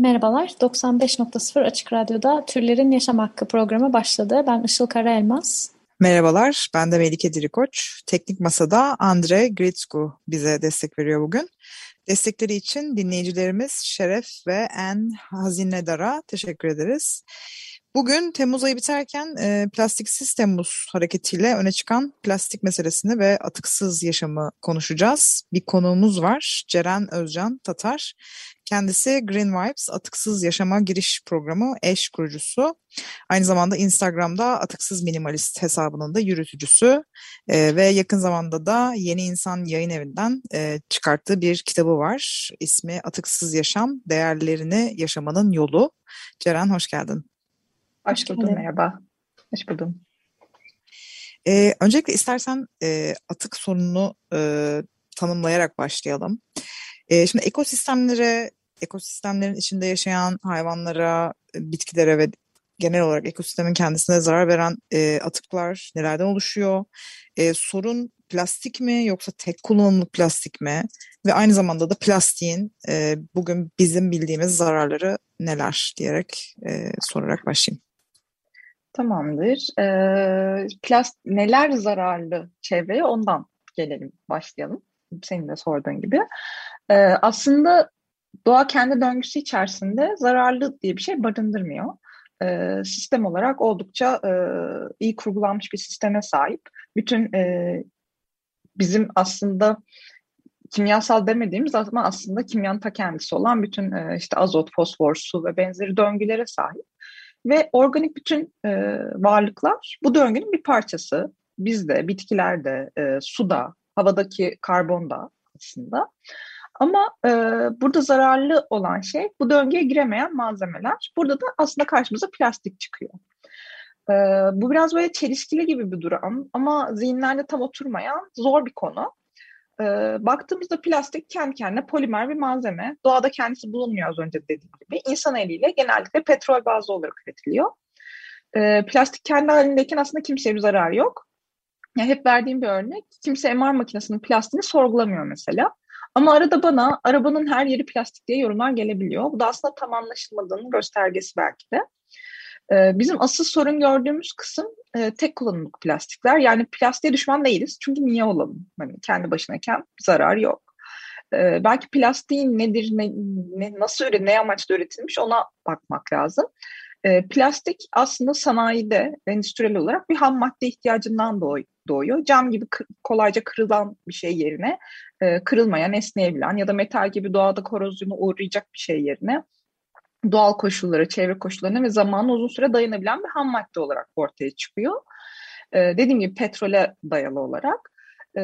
Merhabalar, 95.0 Açık Radyo'da Türlerin Yaşam Hakkı programı başladı. Ben Işıl Karaelmaz. Merhabalar, ben de Melike Dirikoç. Teknik Masa'da Andre Gritsku bize destek veriyor bugün. Destekleri için dinleyicilerimiz Şeref ve En Hazinedar'a teşekkür ederiz. Bugün Temmuz ayı biterken e, Plastiksiz Temmuz hareketiyle öne çıkan plastik meselesini ve atıksız yaşamı konuşacağız. Bir konuğumuz var, Ceren Özcan Tatar. Kendisi Green Vibes Atıksız Yaşama Giriş Programı eş kurucusu. Aynı zamanda Instagram'da Atıksız Minimalist hesabının da yürütücüsü e, ve yakın zamanda da Yeni İnsan Yayın Evi'nden e, çıkarttığı bir kitabı var. İsmi Atıksız Yaşam, Değerlerini Yaşamanın Yolu. Ceren hoş geldin. Hoş buldum, merhaba. Hoş buldum. Ee, öncelikle istersen e, atık sorununu e, tanımlayarak başlayalım. E, şimdi ekosistemlere, ekosistemlerin içinde yaşayan hayvanlara, bitkilere ve genel olarak ekosistemin kendisine zarar veren e, atıklar nelerden oluşuyor? E, sorun plastik mi yoksa tek kullanımlık plastik mi? Ve aynı zamanda da plastiğin e, bugün bizim bildiğimiz zararları neler diyerek e, sorarak başlayayım. Tamamdır. Ee, plast neler zararlı çevreye ondan gelelim, başlayalım. Senin de sorduğun gibi. Ee, aslında doğa kendi döngüsü içerisinde zararlı diye bir şey barındırmıyor. Ee, sistem olarak oldukça e, iyi kurgulanmış bir sisteme sahip. Bütün e, bizim aslında kimyasal demediğimiz ama aslında kimyanın ta kendisi olan bütün e, işte azot, fosfor, su ve benzeri döngülere sahip. Ve organik bütün e, varlıklar bu döngünün bir parçası. Biz de, bitkiler de, e, suda, havadaki karbon da aslında. Ama e, burada zararlı olan şey bu döngüye giremeyen malzemeler. Burada da aslında karşımıza plastik çıkıyor. E, bu biraz böyle çelişkili gibi bir durum ama zihinlerde tam oturmayan zor bir konu. E, baktığımızda plastik kendi kendine polimer bir malzeme. Doğada kendisi bulunmuyor az önce dediğim gibi. İnsan eliyle genellikle petrol bazlı olarak üretiliyor. E, plastik kendi halindeyken aslında kimseye bir zararı yok. Yani hep verdiğim bir örnek. Kimse MR makinesinin plastiğini sorgulamıyor mesela. Ama arada bana arabanın her yeri plastik diye yorumlar gelebiliyor. Bu da aslında tam anlaşılmadığının göstergesi belki de. Ee, bizim asıl sorun gördüğümüz kısım e, tek kullanımlık plastikler. Yani plastiğe düşman değiliz. Çünkü niye olalım? Hani kendi başınayken zarar yok. Ee, belki plastiğin nedir, ne, ne, nasıl üret, ne amaçla üretilmiş ona bakmak lazım. Ee, plastik aslında sanayide, endüstriyel olarak bir ham madde ihtiyacından doğuyor. Cam gibi kolayca kırılan bir şey yerine e, kırılmayan, esneyebilen ya da metal gibi doğada korozyona uğrayacak bir şey yerine doğal koşullara, çevre koşullarına ve zamanla uzun süre dayanabilen bir ham madde olarak ortaya çıkıyor. Ee, dediğim gibi petrole dayalı olarak. E,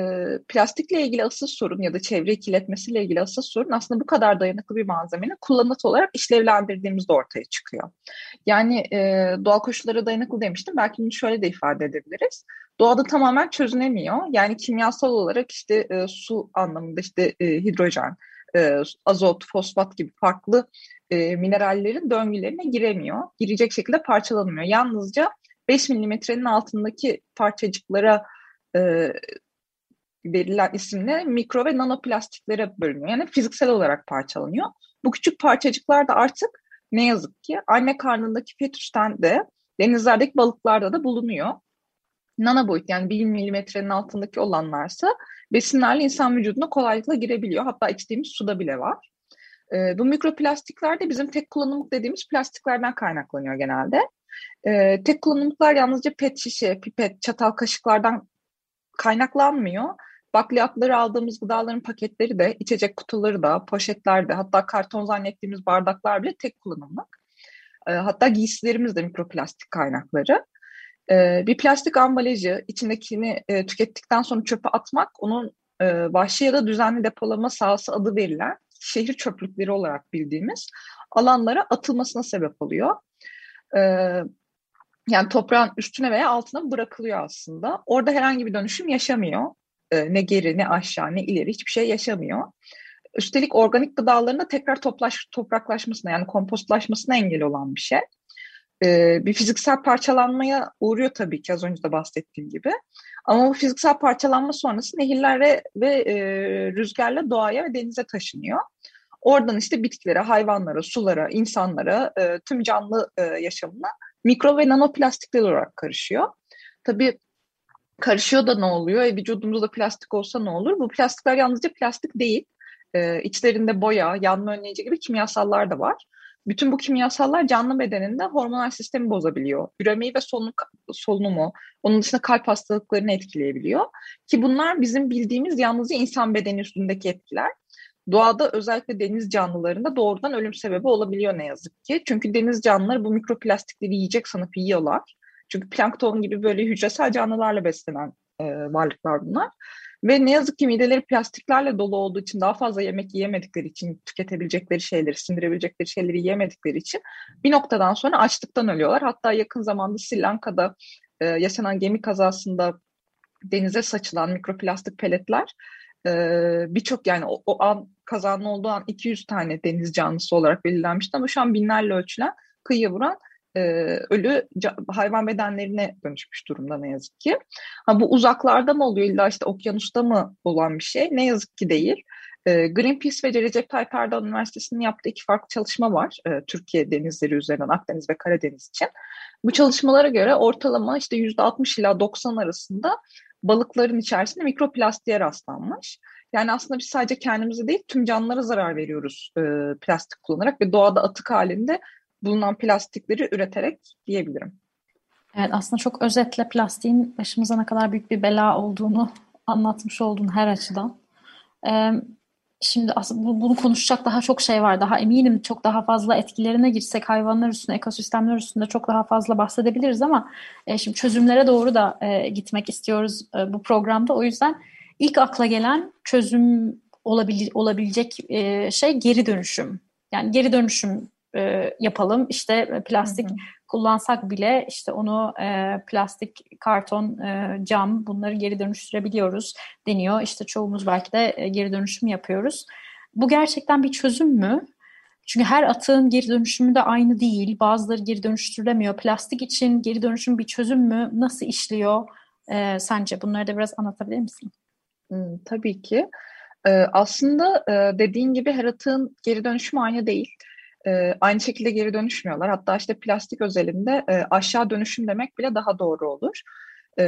plastikle ilgili asıl sorun ya da çevre kirletmesiyle ilgili asıl sorun aslında bu kadar dayanıklı bir malzemenin kullanıt olarak işlevlendirdiğimizde ortaya çıkıyor. Yani e, doğal koşullara dayanıklı demiştim. Belki bunu şöyle de ifade edebiliriz. Doğada tamamen çözünemiyor. Yani kimyasal olarak işte e, su anlamında işte e, hidrojen, e, azot, fosfat gibi farklı e, minerallerin döngülerine giremiyor. Girecek şekilde parçalanmıyor. Yalnızca 5 milimetrenin altındaki parçacıklara e, verilen isimle mikro ve nanoplastiklere bölünüyor. Yani fiziksel olarak parçalanıyor. Bu küçük parçacıklar da artık ne yazık ki anne karnındaki fetüsten de denizlerdeki balıklarda da bulunuyor. Nano boyut yani 1 milimetrenin altındaki olanlarsa besinlerle insan vücuduna kolaylıkla girebiliyor. Hatta içtiğimiz suda bile var. E, bu mikroplastikler de bizim tek kullanımlık dediğimiz plastiklerden kaynaklanıyor genelde. E, tek kullanımlıklar yalnızca pet şişe, pipet, çatal, kaşıklardan kaynaklanmıyor. Bakliyatları aldığımız gıdaların paketleri de, içecek kutuları da, poşetler de, hatta karton zannettiğimiz bardaklar bile tek kullanımlık. E, hatta giysilerimiz de mikroplastik kaynakları. E, bir plastik ambalajı içindekini e, tükettikten sonra çöpe atmak, onun e, vahşi ya da düzenli depolama sahası adı verilen şehir çöplükleri olarak bildiğimiz alanlara atılmasına sebep oluyor. Yani toprağın üstüne veya altına bırakılıyor aslında. Orada herhangi bir dönüşüm yaşamıyor. Ne geri ne aşağı ne ileri hiçbir şey yaşamıyor. Üstelik organik gıdaların da tekrar toplaş, topraklaşmasına yani kompostlaşmasına engel olan bir şey. E, bir fiziksel parçalanmaya uğruyor tabii ki az önce de bahsettiğim gibi. Ama bu fiziksel parçalanma sonrası nehirlerle ve e, rüzgarla doğaya ve denize taşınıyor. Oradan işte bitkilere, hayvanlara, sulara, insanlara, e, tüm canlı e, yaşamına mikro ve nanoplastikler olarak karışıyor. Tabii karışıyor da ne oluyor? E, vücudumuzda plastik olsa ne olur? Bu plastikler yalnızca plastik değil. E, içlerinde boya, yanma önleyici gibi kimyasallar da var. Bütün bu kimyasallar canlı bedeninde hormonal sistemi bozabiliyor. Üremeyi ve solunum, solunumu, onun dışında kalp hastalıklarını etkileyebiliyor. Ki bunlar bizim bildiğimiz yalnızca insan bedeni üstündeki etkiler. Doğada özellikle deniz canlılarında doğrudan ölüm sebebi olabiliyor ne yazık ki. Çünkü deniz canlıları bu mikroplastikleri yiyecek sanıp yiyorlar. Çünkü plankton gibi böyle hücresel canlılarla beslenen e, varlıklar bunlar. Ve ne yazık ki mideleri plastiklerle dolu olduğu için daha fazla yemek yiyemedikleri için tüketebilecekleri şeyleri, sindirebilecekleri şeyleri yiyemedikleri için bir noktadan sonra açlıktan ölüyorlar. Hatta yakın zamanda Sri Lanka'da e, yaşanan gemi kazasında denize saçılan mikroplastik peletler e, birçok yani o, o an kazanın olduğu an 200 tane deniz canlısı olarak belirlenmişti ama şu an binlerle ölçülen kıyıya vuran e, ölü hayvan bedenlerine dönüşmüş durumda ne yazık ki. Ha, bu uzaklarda mı oluyor illa işte okyanusta mı olan bir şey? Ne yazık ki değil. E, Greenpeace ve Recep Tayyip Erdoğan Üniversitesi'nin yaptığı iki farklı çalışma var e, Türkiye denizleri üzerinden Akdeniz ve Karadeniz için. Bu çalışmalara göre ortalama işte %60 ila 90 arasında balıkların içerisinde mikroplastiğe rastlanmış. Yani aslında biz sadece kendimize değil tüm canlılara zarar veriyoruz e, plastik kullanarak ve doğada atık halinde bulunan plastikleri üreterek diyebilirim. Evet aslında çok özetle plastiğin başımıza ne kadar büyük bir bela olduğunu anlatmış oldun her açıdan. Ee, şimdi aslında bunu konuşacak daha çok şey var. Daha eminim çok daha fazla etkilerine girsek hayvanlar üstünde, ekosistemler üstünde çok daha fazla bahsedebiliriz ama e, şimdi çözümlere doğru da e, gitmek istiyoruz e, bu programda. O yüzden ilk akla gelen çözüm olabil, olabilecek e, şey geri dönüşüm. Yani geri dönüşüm e, yapalım. İşte e, plastik hı hı. kullansak bile işte onu e, plastik, karton, e, cam bunları geri dönüştürebiliyoruz deniyor. İşte çoğumuz belki de e, geri dönüşüm yapıyoruz. Bu gerçekten bir çözüm mü? Çünkü her atığın geri dönüşümü de aynı değil. Bazıları geri dönüştürülemiyor. Plastik için geri dönüşüm bir çözüm mü? Nasıl işliyor e, sence? Bunları da biraz anlatabilir misin? Hmm, tabii ki. Ee, aslında e, dediğin gibi her atığın geri dönüşümü aynı değil e, aynı şekilde geri dönüşmüyorlar. Hatta işte plastik özelinde e, aşağı dönüşüm demek bile daha doğru olur. E,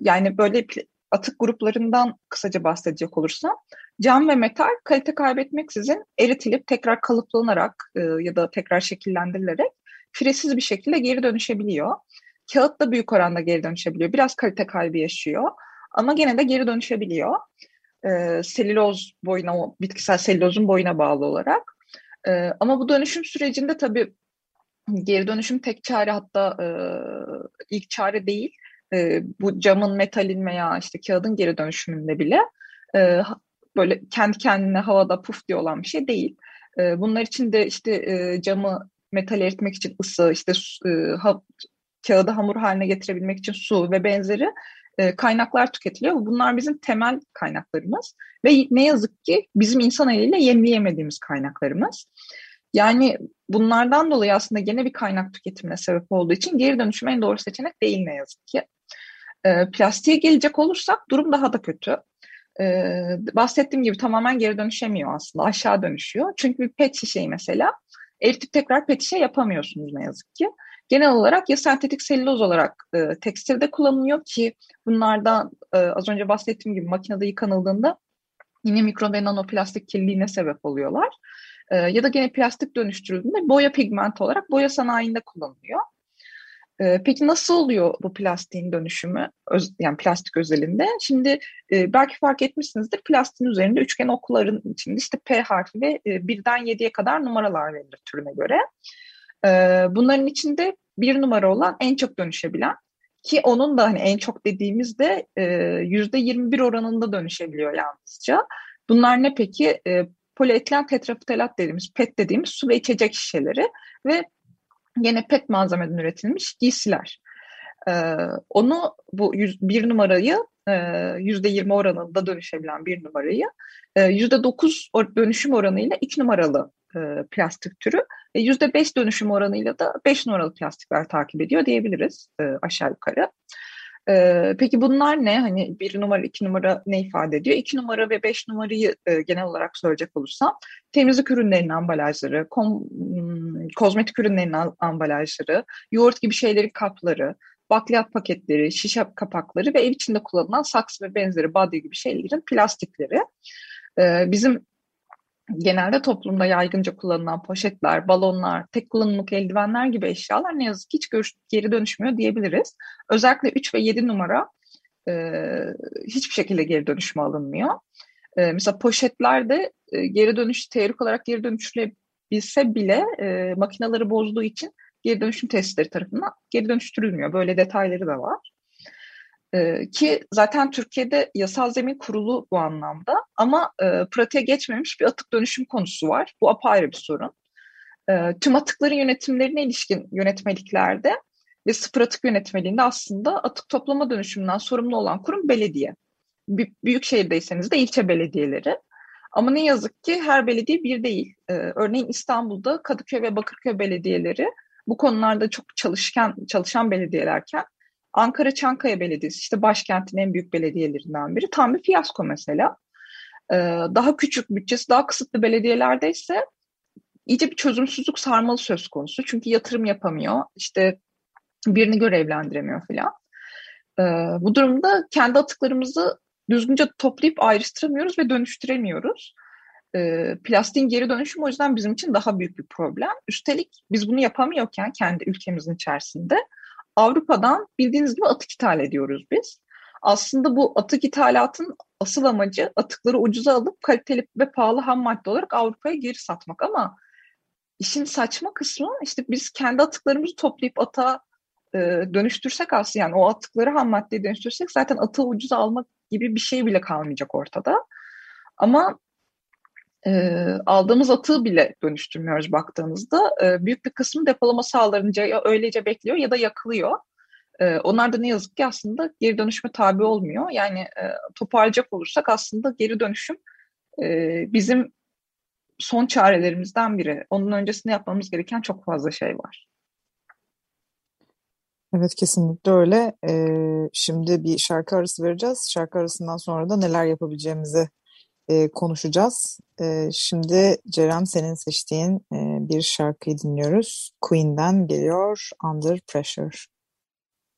yani böyle atık gruplarından kısaca bahsedecek olursam cam ve metal kalite kaybetmeksizin eritilip tekrar kalıplanarak e, ya da tekrar şekillendirilerek firesiz bir şekilde geri dönüşebiliyor. Kağıt da büyük oranda geri dönüşebiliyor. Biraz kalite kaybı yaşıyor ama gene de geri dönüşebiliyor. E, selüloz boyuna, bitkisel selülozun boyuna bağlı olarak. E, ama bu dönüşüm sürecinde tabii geri dönüşüm tek çare hatta e, ilk çare değil. E, bu camın, metalin veya işte kağıdın geri dönüşümünde bile e, böyle kendi kendine havada puf diye olan bir şey değil. E, bunlar için de işte e, camı metal eritmek için ısı, işte e, ha, kağıdı hamur haline getirebilmek için su ve benzeri e, kaynaklar tüketiliyor. Bunlar bizim temel kaynaklarımız ve ne yazık ki bizim insan eliyle yenileyemediğimiz kaynaklarımız. Yani bunlardan dolayı aslında gene bir kaynak tüketimine sebep olduğu için geri dönüşüm en doğru seçenek değil ne yazık ki. E, plastiğe gelecek olursak durum daha da kötü. Ee, bahsettiğim gibi tamamen geri dönüşemiyor aslında. Aşağı dönüşüyor. Çünkü bir pet şişeyi mesela eritip tekrar pet şişe yapamıyorsunuz ne yazık ki. Genel olarak ya sentetik selüloz olarak e, tekstilde kullanılıyor ki bunlardan e, az önce bahsettiğim gibi makinede yıkanıldığında yine mikro ve nanoplastik kirliliğine sebep oluyorlar. E, ya da gene plastik dönüştürüldüğünde boya pigment olarak boya sanayinde kullanılıyor. E, peki nasıl oluyor bu plastiğin dönüşümü? Öz, yani plastik özelinde. Şimdi e, belki fark etmişsinizdir plastiğin üzerinde üçgen okların içinde işte P harfi ve e, birden 7'ye kadar numaralar verilir türüne göre. E, bunların içinde bir numara olan en çok dönüşebilen ki onun da hani en çok dediğimizde yüzde 21 oranında dönüşebiliyor yalnızca. Bunlar ne peki? E, polietilen tetraftalat dediğimiz PET dediğimiz su ve içecek şişeleri ve yine PET malzemeden üretilmiş giysiler. Ee, onu bu yüz, bir numarayı e, yüzde yirmi oranında dönüşebilen bir numarayı e, yüzde dokuz dönüşüm oranıyla iki numaralı e, plastik türü yüzde beş dönüşüm oranıyla da beş numaralı plastikler takip ediyor diyebiliriz aşağı yukarı. Peki bunlar ne? Hani bir numara, iki numara ne ifade ediyor? İki numara ve beş numarayı e, genel olarak söyleyecek olursam temizlik ürünlerinin ambalajları, kom, hmm, kozmetik ürünlerinin ambalajları, yoğurt gibi şeylerin kapları, bakliyat paketleri, şişe kapakları ve ev içinde kullanılan saksı ve benzeri badye gibi şeylerin plastikleri. Ee, bizim genelde toplumda yaygınca kullanılan poşetler, balonlar, tek kullanımlık eldivenler gibi eşyalar ne yazık ki hiç geri dönüşmüyor diyebiliriz. Özellikle 3 ve 7 numara e, hiçbir şekilde geri dönüşme alınmıyor. E, mesela poşetlerde e, geri dönüş, teorik olarak geri dönüştürülebilse bile e, makineleri bozduğu için geri dönüşüm testleri tarafından geri dönüştürülmüyor. Böyle detayları da var. Ee, ki zaten Türkiye'de yasal zemin kurulu bu anlamda ama e, pratiğe geçmemiş bir atık dönüşüm konusu var. Bu apayrı bir sorun. E, tüm atıkların yönetimlerine ilişkin yönetmeliklerde ve sıfır atık yönetmeliğinde aslında atık toplama dönüşümünden sorumlu olan kurum belediye. B- büyük şehirdeyseniz de ilçe belediyeleri. Ama ne yazık ki her belediye bir değil. Ee, örneğin İstanbul'da Kadıköy ve Bakırköy belediyeleri bu konularda çok çalışkan çalışan belediyelerken Ankara Çankaya Belediyesi işte başkentin en büyük belediyelerinden biri. Tam bir fiyasko mesela. Ee, daha küçük bütçesi daha kısıtlı belediyelerde ise iyice bir çözümsüzlük sarmalı söz konusu. Çünkü yatırım yapamıyor. İşte birini görevlendiremiyor falan. Ee, bu durumda kendi atıklarımızı düzgünce toplayıp ayrıştıramıyoruz ve dönüştüremiyoruz. Ee, plastiğin geri dönüşümü o yüzden bizim için daha büyük bir problem. Üstelik biz bunu yapamıyorken kendi ülkemizin içerisinde Avrupa'dan bildiğiniz gibi atık ithal ediyoruz biz. Aslında bu atık ithalatın asıl amacı atıkları ucuza alıp kaliteli ve pahalı ham madde olarak Avrupa'ya geri satmak ama işin saçma kısmı işte biz kendi atıklarımızı toplayıp ata e, dönüştürsek aslında yani o atıkları ham maddeye dönüştürsek zaten atığı ucuza almak gibi bir şey bile kalmayacak ortada. Ama e, aldığımız atığı bile dönüştürmüyoruz baktığınızda. E, büyük bir kısmı depolama sahalarınca ya öylece bekliyor ya da yakılıyor. E, onlar da ne yazık ki aslında geri dönüşme tabi olmuyor. Yani e, toparlayacak olursak aslında geri dönüşüm e, bizim son çarelerimizden biri. Onun öncesinde yapmamız gereken çok fazla şey var. Evet kesinlikle öyle. Ee, şimdi bir şarkı arası vereceğiz. Şarkı arasından sonra da neler yapabileceğimizi e, konuşacağız. E, şimdi Ceren senin seçtiğin e, bir şarkıyı dinliyoruz. Queen'den geliyor Under Pressure.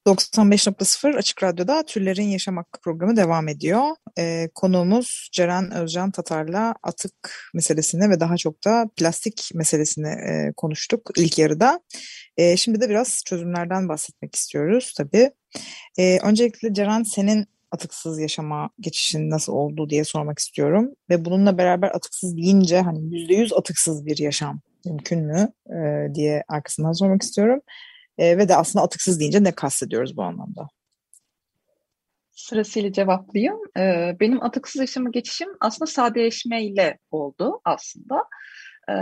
95.0 Açık Radyo'da Türlerin Yaşam Hakkı programı devam ediyor. Ee, konuğumuz Ceren Özcan Tatar'la atık meselesini ve daha çok da plastik meselesini e, konuştuk ilk yarıda. E, şimdi de biraz çözümlerden bahsetmek istiyoruz tabii. E, öncelikle Ceren senin atıksız yaşama geçişin nasıl oldu diye sormak istiyorum. Ve bununla beraber atıksız deyince hani yüzde yüz atıksız bir yaşam mümkün mü e, diye arkasından sormak istiyorum. E, ve de aslında atıksız deyince ne kastediyoruz bu anlamda? Sırasıyla cevaplayayım. Ee, benim atıksız yaşama geçişim aslında sadeleşmeyle oldu aslında. Ee,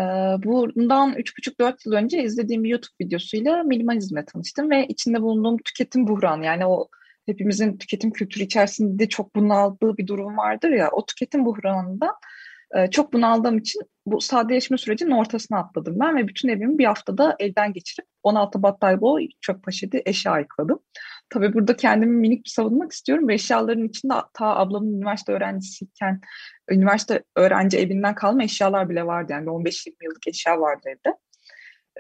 bundan 3,5-4 yıl önce izlediğim bir YouTube videosuyla minimalizmle tanıştım ve içinde bulunduğum tüketim buhranı yani o hepimizin tüketim kültürü içerisinde çok bunaldığı bir durum vardır ya o tüketim buhranında e, çok bunaldığım için bu sadeleşme sürecinin ortasına atladım ben ve bütün evimi bir haftada elden geçirip 16 battaniye boy çöp poşeti eşya ayıkladım. Tabii burada kendimi minik bir savunmak istiyorum ve eşyaların içinde ta ablamın üniversite öğrencisiyken üniversite öğrenci evinden kalma eşyalar bile vardı. Yani 15-20 yıllık eşya vardı evde.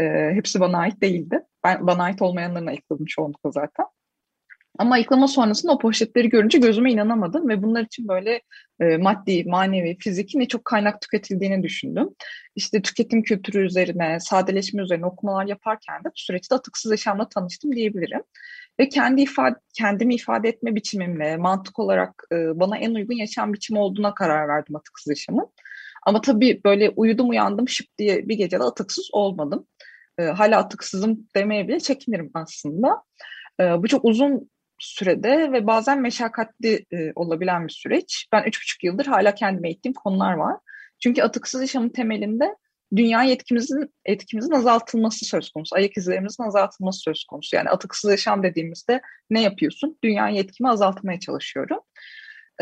E, hepsi bana ait değildi. Ben bana ait olmayanlarını ayıkladım çoğunlukla zaten. Ama ayıklama sonrasında o poşetleri görünce gözüme inanamadım ve bunlar için böyle e, maddi, manevi, fiziki ne çok kaynak tüketildiğini düşündüm. İşte tüketim kültürü üzerine, sadeleşme üzerine okumalar yaparken de bu süreçte atıksız yaşamla tanıştım diyebilirim. Ve kendi ifade, kendimi ifade etme biçimimle, mantık olarak e, bana en uygun yaşam biçimi olduğuna karar verdim atıksız yaşamın. Ama tabii böyle uyudum uyandım şıp diye bir gecede atıksız olmadım. E, hala atıksızım demeye bile çekinirim aslında. E, bu çok uzun sürede ve bazen meşakkatli e, olabilen bir süreç. Ben üç buçuk yıldır hala kendime eğittiğim konular var. Çünkü atıksız yaşamın temelinde dünya etkimizin etkimizin azaltılması söz konusu. Ayak izlerimizin azaltılması söz konusu. Yani atıksız yaşam dediğimizde ne yapıyorsun? Dünya etkimi azaltmaya çalışıyorum.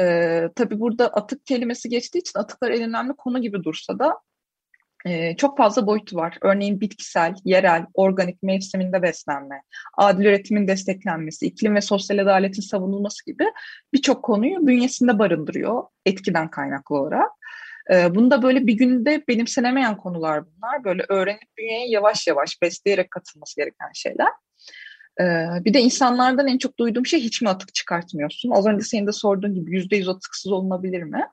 Ee, tabii burada atık kelimesi geçtiği için atıklar en önemli konu gibi dursa da e, çok fazla boyutu var. Örneğin bitkisel, yerel, organik mevsiminde beslenme, adil üretimin desteklenmesi, iklim ve sosyal adaletin savunulması gibi birçok konuyu bünyesinde barındırıyor etkiden kaynaklı olarak. E, bunda böyle bir günde benimsenemeyen konular bunlar. Böyle öğrenip bünyeye yavaş yavaş besleyerek katılması gereken şeyler. Ee, bir de insanlardan en çok duyduğum şey hiç mi atık çıkartmıyorsun? Az önce senin de sorduğun gibi yüzde yüz atıksız olunabilir mi?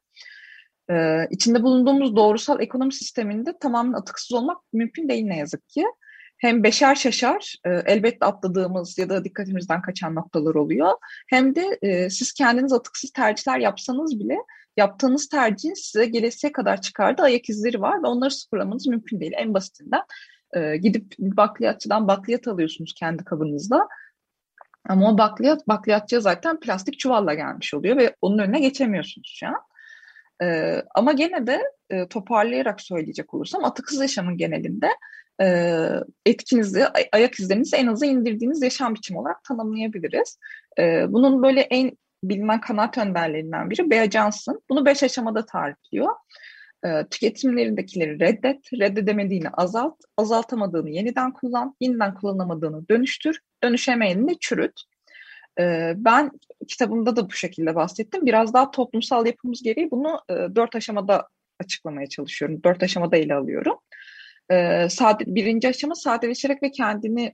Ee, içinde bulunduğumuz doğrusal ekonomi sisteminde tamamen atıksız olmak mümkün değil ne yazık ki. Hem beşer şaşar e, elbette atladığımız ya da dikkatimizden kaçan noktalar oluyor. Hem de e, siz kendiniz atıksız tercihler yapsanız bile yaptığınız tercihin size gelesiye kadar çıkardığı ayak izleri var ve onları sıfırlamanız mümkün değil. En basitinden e, gidip bakliyatçıdan bakliyat alıyorsunuz kendi kabınızla. Ama o bakliyat bakliyatçıya zaten plastik çuvalla gelmiş oluyor ve onun önüne geçemiyorsunuz şu an. E, ama gene de e, toparlayarak söyleyecek olursam atıksız yaşamın genelinde e, etkinizi, ay- ayak izlerinizi en aza indirdiğiniz yaşam biçimi olarak tanımlayabiliriz. E, bunun böyle en bilinen kanaat önderlerinden biri Bea Johnson. Bunu beş aşamada tarifliyor. E, tüketimlerindekileri reddet, reddedemediğini azalt, azaltamadığını yeniden kullan, yeniden kullanamadığını dönüştür, dönüşemeyeni de çürüt. E, ben kitabımda da bu şekilde bahsettim. Biraz daha toplumsal yapımız gereği bunu e, dört aşamada açıklamaya çalışıyorum. Dört aşamada ele alıyorum. E, sade, birinci aşama sadeleşerek ve kendini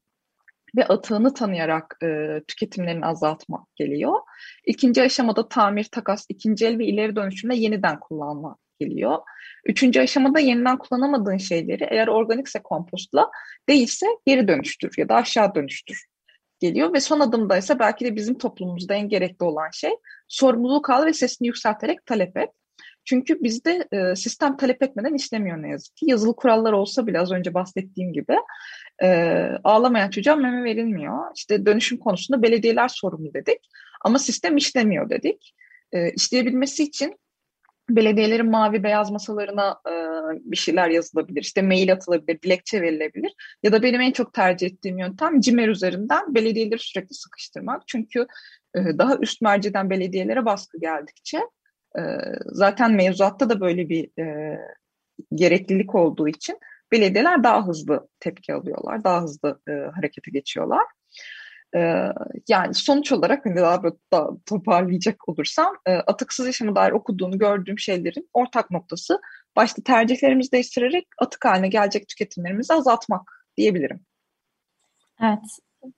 ve atığını tanıyarak e, tüketimlerini azaltmak geliyor. İkinci aşamada tamir, takas, ikinci el ve ileri dönüşümde yeniden kullanma geliyor. Üçüncü aşamada yeniden kullanamadığın şeyleri eğer organikse kompostla değilse geri dönüştür ya da aşağı dönüştür geliyor ve son adımda ise belki de bizim toplumumuzda en gerekli olan şey sorumluluk al ve sesini yükselterek talep et. Çünkü bizde e, sistem talep etmeden işlemiyor ne yazık ki. Yazılı kurallar olsa bile az önce bahsettiğim gibi e, ağlamayan çocuğa meme verilmiyor. İşte dönüşüm konusunda belediyeler sorumlu dedik ama sistem işlemiyor dedik. E, işleyebilmesi için belediyelerin mavi beyaz masalarına e, bir şeyler yazılabilir. İşte mail atılabilir, dilekçe verilebilir. Ya da benim en çok tercih ettiğim yöntem CİMER üzerinden belediyeleri sürekli sıkıştırmak. Çünkü e, daha üst merceden belediyelere baskı geldikçe e, zaten mevzuatta da böyle bir e, gereklilik olduğu için belediyeler daha hızlı tepki alıyorlar, daha hızlı harekete geçiyorlar. Yani sonuç olarak hani daha, daha toparlayacak olursam atıksız yaşama dair okuduğunu gördüğüm şeylerin ortak noktası başta tercihlerimizi değiştirerek atık haline gelecek tüketimlerimizi azaltmak diyebilirim. Evet.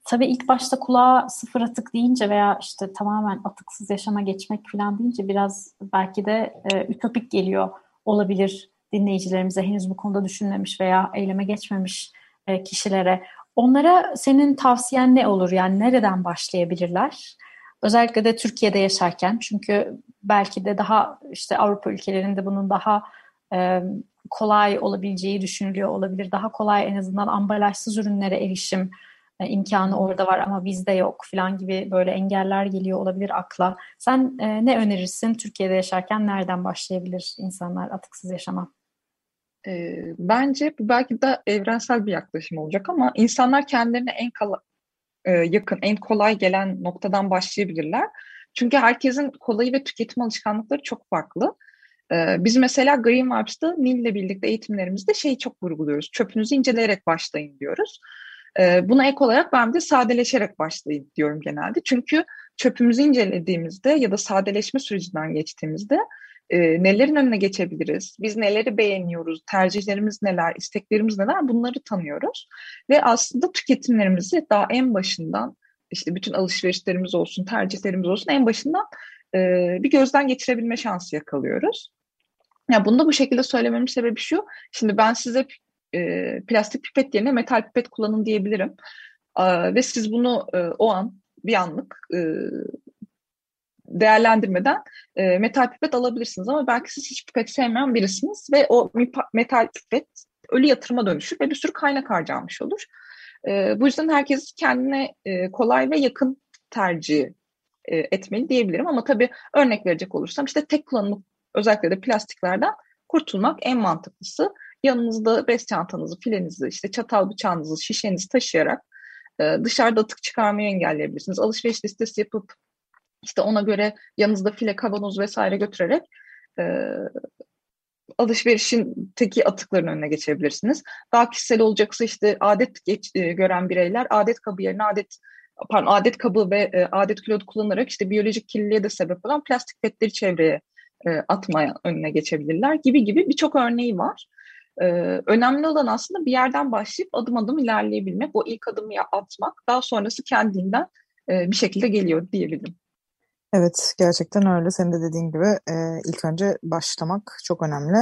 Tabii ilk başta kulağa sıfır atık deyince veya işte tamamen atıksız yaşama geçmek falan deyince biraz belki de e, ütopik geliyor olabilir dinleyicilerimize henüz bu konuda düşünmemiş veya eyleme geçmemiş e, kişilere. Onlara senin tavsiyen ne olur? Yani nereden başlayabilirler? Özellikle de Türkiye'de yaşarken çünkü belki de daha işte Avrupa ülkelerinde bunun daha kolay olabileceği düşünülüyor olabilir. Daha kolay en azından ambalajsız ürünlere erişim imkanı orada var ama bizde yok falan gibi böyle engeller geliyor olabilir akla. Sen ne önerirsin Türkiye'de yaşarken nereden başlayabilir insanlar atıksız yaşama? Bence bu belki de evrensel bir yaklaşım olacak ama insanlar kendilerine en kala, e, yakın, en kolay gelen noktadan başlayabilirler. Çünkü herkesin kolayı ve tüketim alışkanlıkları çok farklı. E, biz mesela Green Vibes'da Nil ile birlikte eğitimlerimizde şeyi çok vurguluyoruz. Çöpünüzü inceleyerek başlayın diyoruz. E, buna ek olarak ben de sadeleşerek başlayın diyorum genelde. Çünkü çöpümüzü incelediğimizde ya da sadeleşme sürecinden geçtiğimizde e, nelerin önüne geçebiliriz, biz neleri beğeniyoruz, tercihlerimiz neler, isteklerimiz neler bunları tanıyoruz. Ve aslında tüketimlerimizi daha en başından işte bütün alışverişlerimiz olsun, tercihlerimiz olsun en başından e, bir gözden geçirebilme şansı yakalıyoruz. Ya bunu da bu şekilde söylememin sebebi şu. Şimdi ben size e, plastik pipet yerine metal pipet kullanın diyebilirim. E, ve siz bunu e, o an bir anlık e, değerlendirmeden e, metal pipet alabilirsiniz ama belki siz hiç pipet sevmeyen birisiniz ve o metal pipet ölü yatırıma dönüşür ve bir sürü kaynak harcanmış olur. E, bu yüzden herkes kendine e, kolay ve yakın tercih e, etmeli diyebilirim ama tabii örnek verecek olursam işte tek kullanımlık özellikle de plastiklerden kurtulmak en mantıklısı. Yanınızda bez çantanızı, filenizi, işte çatal bıçağınızı, şişenizi taşıyarak e, dışarıda atık çıkarmayı engelleyebilirsiniz. Alışveriş listesi yapıp işte ona göre yanınızda file, kavanoz vesaire götürerek e, alışverişin teki atıkların önüne geçebilirsiniz. Daha kişisel olacaksa işte adet geç, e, gören bireyler adet kabı yerine adet pardon, adet kabı ve e, adet kilodu kullanarak işte biyolojik kirliliğe de sebep olan plastik petleri çevreye e, atmaya önüne geçebilirler gibi gibi birçok örneği var. E, önemli olan aslında bir yerden başlayıp adım adım ilerleyebilmek, o ilk adımı atmak, daha sonrası kendinden e, bir şekilde geliyor diyebilirim. Evet, gerçekten öyle. Senin de dediğin gibi e, ilk önce başlamak çok önemli.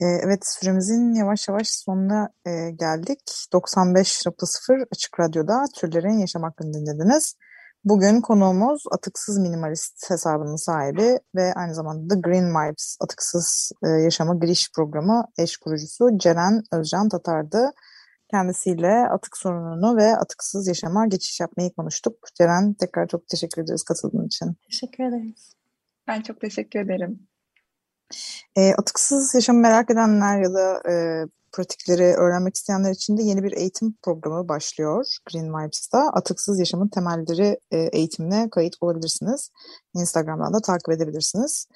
E, evet, süremizin yavaş yavaş sonuna e, geldik. 95.0 Açık Radyo'da Türlerin Yaşam Hakkını dinlediniz. Bugün konuğumuz Atıksız Minimalist hesabının sahibi ve aynı zamanda The Green Vibes Atıksız e, Yaşamı Giriş Programı eş kurucusu Ceren Özcan Tatar'dı. Kendisiyle atık sorununu ve atıksız yaşama geçiş yapmayı konuştuk. Ceren tekrar çok teşekkür ederiz katıldığın için. Teşekkür ederiz. Ben çok teşekkür ederim. E, atıksız yaşamı merak edenler ya da e, pratikleri öğrenmek isteyenler için de yeni bir eğitim programı başlıyor Green Vibes'ta. Atıksız yaşamın temelleri e, eğitimine kayıt olabilirsiniz. Instagram'dan da takip edebilirsiniz.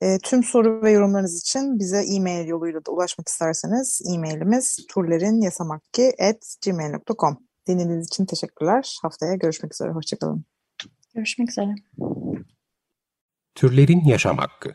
E, tüm soru ve yorumlarınız için bize e-mail yoluyla da ulaşmak isterseniz e-mailimiz turlerinyasamakki.gmail.com Dinlediğiniz için teşekkürler. Haftaya görüşmek üzere. Hoşçakalın. Görüşmek üzere. Türlerin Yaşam Hakkı